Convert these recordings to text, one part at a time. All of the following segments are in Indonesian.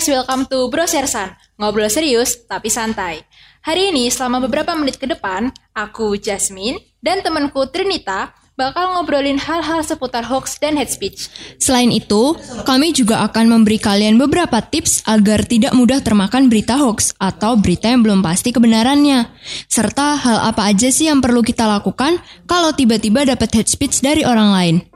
guys, welcome to Bro Sersan. Ngobrol serius tapi santai. Hari ini selama beberapa menit ke depan, aku Jasmine dan temanku Trinita bakal ngobrolin hal-hal seputar hoax dan hate speech. Selain itu, kami juga akan memberi kalian beberapa tips agar tidak mudah termakan berita hoax atau berita yang belum pasti kebenarannya. Serta hal apa aja sih yang perlu kita lakukan kalau tiba-tiba dapat hate speech dari orang lain.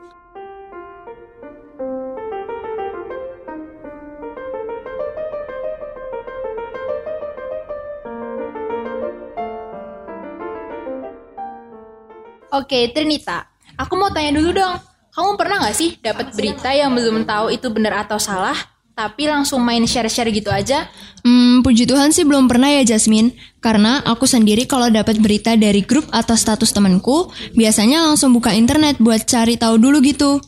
Oke, Trinita, aku mau tanya dulu dong. Kamu pernah nggak sih dapat berita yang belum tahu itu benar atau salah, tapi langsung main share-share gitu aja? Hmm, puji Tuhan sih belum pernah ya Jasmine. Karena aku sendiri kalau dapat berita dari grup atau status temanku, biasanya langsung buka internet buat cari tahu dulu gitu.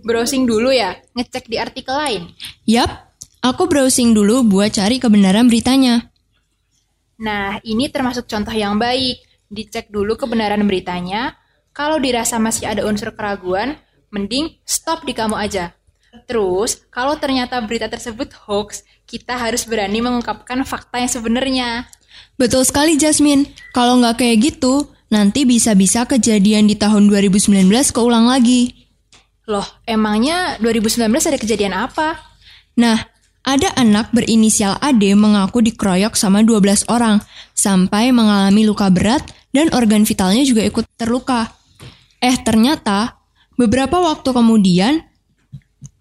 Browsing dulu ya, ngecek di artikel lain. Yap, aku browsing dulu buat cari kebenaran beritanya. Nah, ini termasuk contoh yang baik. Dicek dulu kebenaran beritanya. Kalau dirasa masih ada unsur keraguan, mending stop di kamu aja. Terus, kalau ternyata berita tersebut hoax, kita harus berani mengungkapkan fakta yang sebenarnya. Betul sekali Jasmine. Kalau nggak kayak gitu, nanti bisa-bisa kejadian di tahun 2019 keulang lagi. Loh, emangnya 2019 ada kejadian apa? Nah, ada anak berinisial AD mengaku dikeroyok sama 12 orang sampai mengalami luka berat dan organ vitalnya juga ikut terluka. Eh, ternyata beberapa waktu kemudian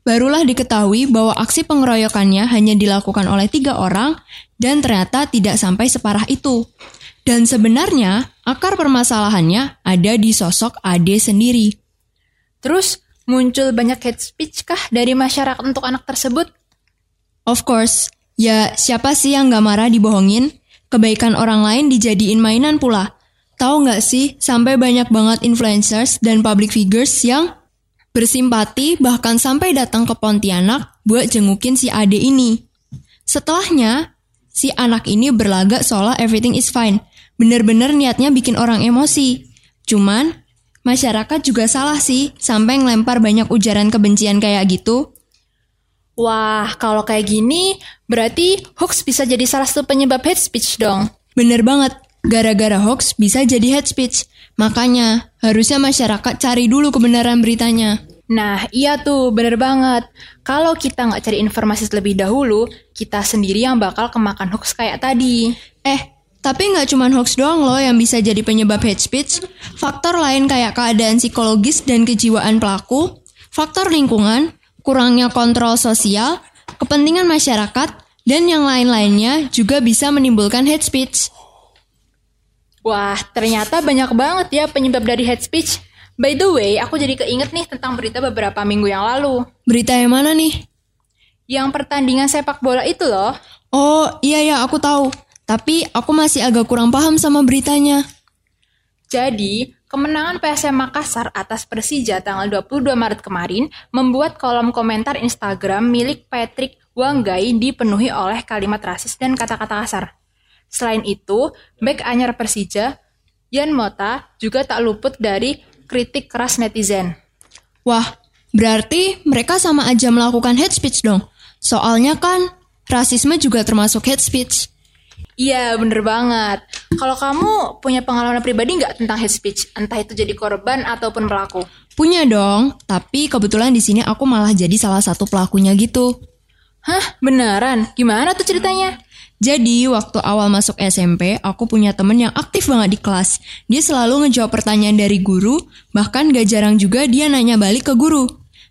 barulah diketahui bahwa aksi pengeroyokannya hanya dilakukan oleh tiga orang dan ternyata tidak sampai separah itu. Dan sebenarnya akar permasalahannya ada di sosok AD sendiri. Terus, muncul banyak hate speech kah dari masyarakat untuk anak tersebut? Of course, ya siapa sih yang gak marah dibohongin? Kebaikan orang lain dijadiin mainan pula. Tahu nggak sih, sampai banyak banget influencers dan public figures yang bersimpati bahkan sampai datang ke Pontianak buat jengukin si ade ini. Setelahnya, si anak ini berlagak seolah everything is fine. Bener-bener niatnya bikin orang emosi. Cuman, masyarakat juga salah sih sampai ngelempar banyak ujaran kebencian kayak gitu. Wah, kalau kayak gini, berarti hoax bisa jadi salah satu penyebab hate speech dong. Bener banget, gara-gara hoax bisa jadi hate speech. Makanya, harusnya masyarakat cari dulu kebenaran beritanya. Nah, iya tuh, bener banget. Kalau kita nggak cari informasi terlebih dahulu, kita sendiri yang bakal kemakan hoax kayak tadi. Eh, tapi nggak cuma hoax doang loh yang bisa jadi penyebab hate speech. Faktor lain kayak keadaan psikologis dan kejiwaan pelaku, faktor lingkungan, kurangnya kontrol sosial, kepentingan masyarakat, dan yang lain-lainnya juga bisa menimbulkan hate speech. Wah, ternyata banyak banget ya penyebab dari hate speech. By the way, aku jadi keinget nih tentang berita beberapa minggu yang lalu. Berita yang mana nih? Yang pertandingan sepak bola itu loh. Oh, iya ya, aku tahu. Tapi aku masih agak kurang paham sama beritanya. Jadi, kemenangan PSM Makassar atas Persija tanggal 22 Maret kemarin membuat kolom komentar Instagram milik Patrick Wanggai dipenuhi oleh kalimat rasis dan kata-kata kasar. Selain itu, back anyar Persija, Yan Mota juga tak luput dari kritik keras netizen. Wah, berarti mereka sama aja melakukan hate speech dong. Soalnya kan, rasisme juga termasuk hate speech. Iya, bener banget. Kalau kamu punya pengalaman pribadi nggak tentang hate speech? Entah itu jadi korban ataupun pelaku? Punya dong, tapi kebetulan di sini aku malah jadi salah satu pelakunya gitu. Hah, beneran? Gimana tuh ceritanya? Jadi, waktu awal masuk SMP, aku punya temen yang aktif banget di kelas. Dia selalu ngejawab pertanyaan dari guru, bahkan gak jarang juga dia nanya balik ke guru.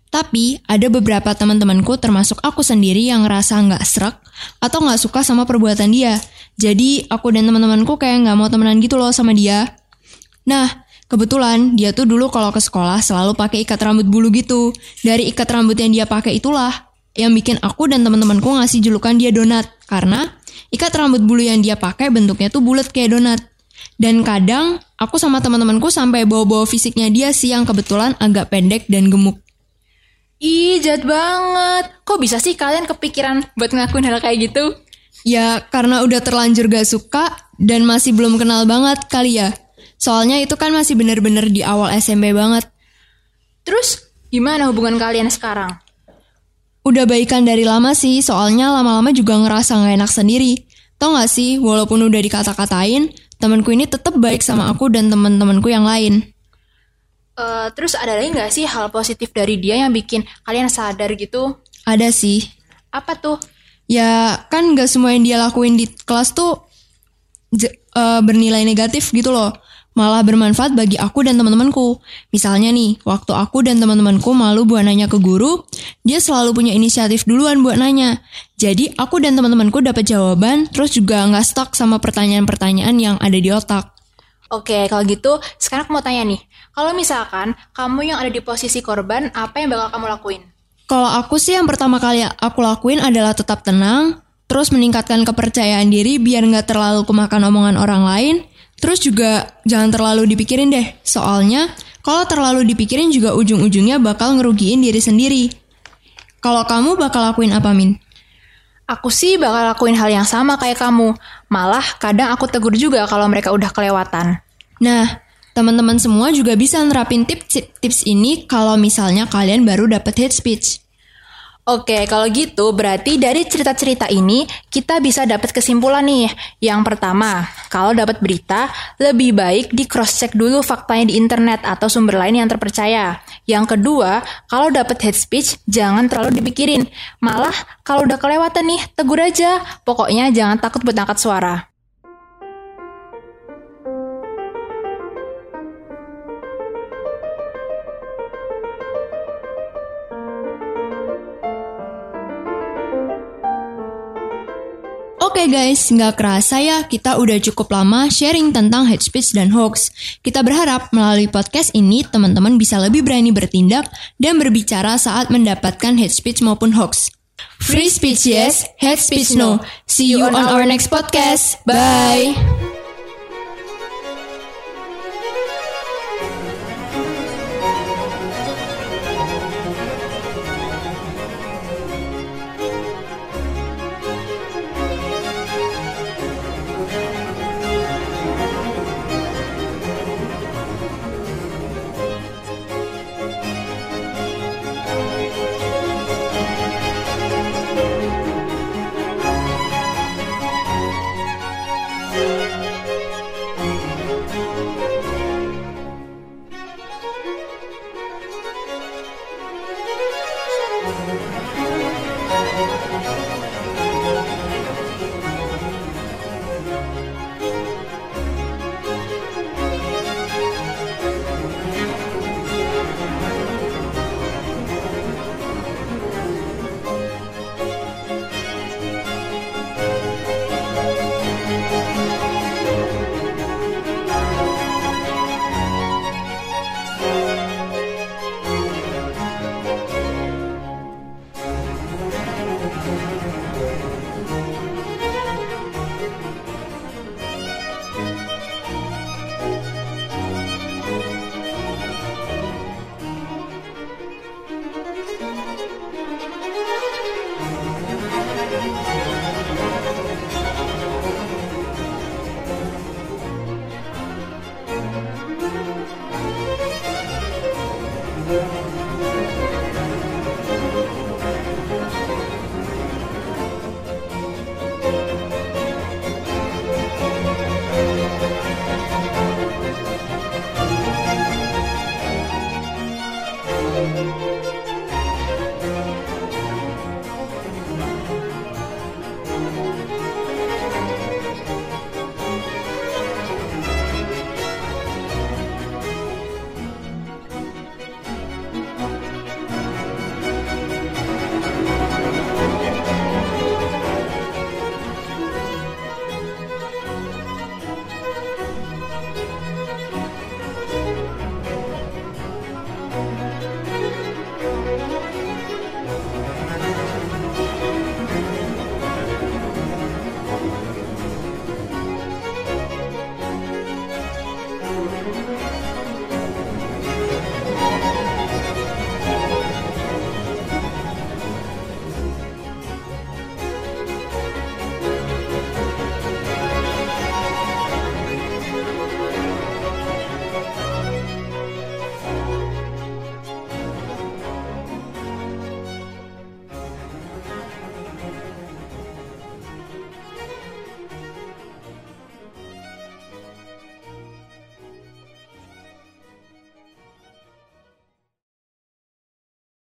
Tapi, ada beberapa teman-temanku termasuk aku sendiri yang ngerasa nggak serak atau nggak suka sama perbuatan dia. Jadi, aku dan teman-temanku kayak nggak mau temenan gitu loh sama dia. Nah, kebetulan dia tuh dulu kalau ke sekolah selalu pakai ikat rambut bulu gitu. Dari ikat rambut yang dia pakai itulah yang bikin aku dan teman-temanku ngasih julukan dia donat karena ikat rambut bulu yang dia pakai bentuknya tuh bulat kayak donat. Dan kadang aku sama teman-temanku sampai bawa-bawa fisiknya dia sih yang kebetulan agak pendek dan gemuk. Ih, jahat banget. Kok bisa sih kalian kepikiran buat ngakuin hal kayak gitu? Ya karena udah terlanjur gak suka dan masih belum kenal banget kali ya. Soalnya itu kan masih bener-bener di awal SMP banget. Terus, gimana hubungan kalian sekarang? Udah baikan dari lama sih, soalnya lama-lama juga ngerasa gak enak sendiri. Tau gak sih, walaupun udah dikata-katain, temanku ini tetap baik sama aku dan teman-temanku yang lain. Uh, terus ada lagi nggak sih hal positif dari dia yang bikin kalian sadar gitu? Ada sih. Apa tuh? Ya kan gak semua yang dia lakuin di kelas tuh uh, bernilai negatif gitu loh malah bermanfaat bagi aku dan teman-temanku. Misalnya nih, waktu aku dan teman-temanku malu buat nanya ke guru, dia selalu punya inisiatif duluan buat nanya. Jadi aku dan teman-temanku dapat jawaban, terus juga nggak stuck sama pertanyaan-pertanyaan yang ada di otak. Oke, kalau gitu sekarang aku mau tanya nih, kalau misalkan kamu yang ada di posisi korban, apa yang bakal kamu lakuin? Kalau aku sih yang pertama kali aku lakuin adalah tetap tenang, terus meningkatkan kepercayaan diri biar nggak terlalu kemakan omongan orang lain, Terus juga jangan terlalu dipikirin deh, soalnya kalau terlalu dipikirin juga ujung-ujungnya bakal ngerugiin diri sendiri. Kalau kamu bakal lakuin apa, Min? Aku sih bakal lakuin hal yang sama kayak kamu. Malah kadang aku tegur juga kalau mereka udah kelewatan. Nah, teman-teman semua juga bisa nerapin tips-tips ini kalau misalnya kalian baru dapet hate speech. Oke, kalau gitu berarti dari cerita-cerita ini kita bisa dapat kesimpulan nih. Yang pertama, kalau dapat berita, lebih baik di cross check dulu faktanya di internet atau sumber lain yang terpercaya. Yang kedua, kalau dapat hate speech, jangan terlalu dipikirin. Malah kalau udah kelewatan nih, tegur aja. Pokoknya jangan takut buat angkat suara. Oke guys, nggak kerasa ya kita udah cukup lama sharing tentang hate speech dan hoax. Kita berharap melalui podcast ini teman-teman bisa lebih berani bertindak dan berbicara saat mendapatkan hate speech maupun hoax. Free speech yes, hate speech no. See you on our next podcast. Bye.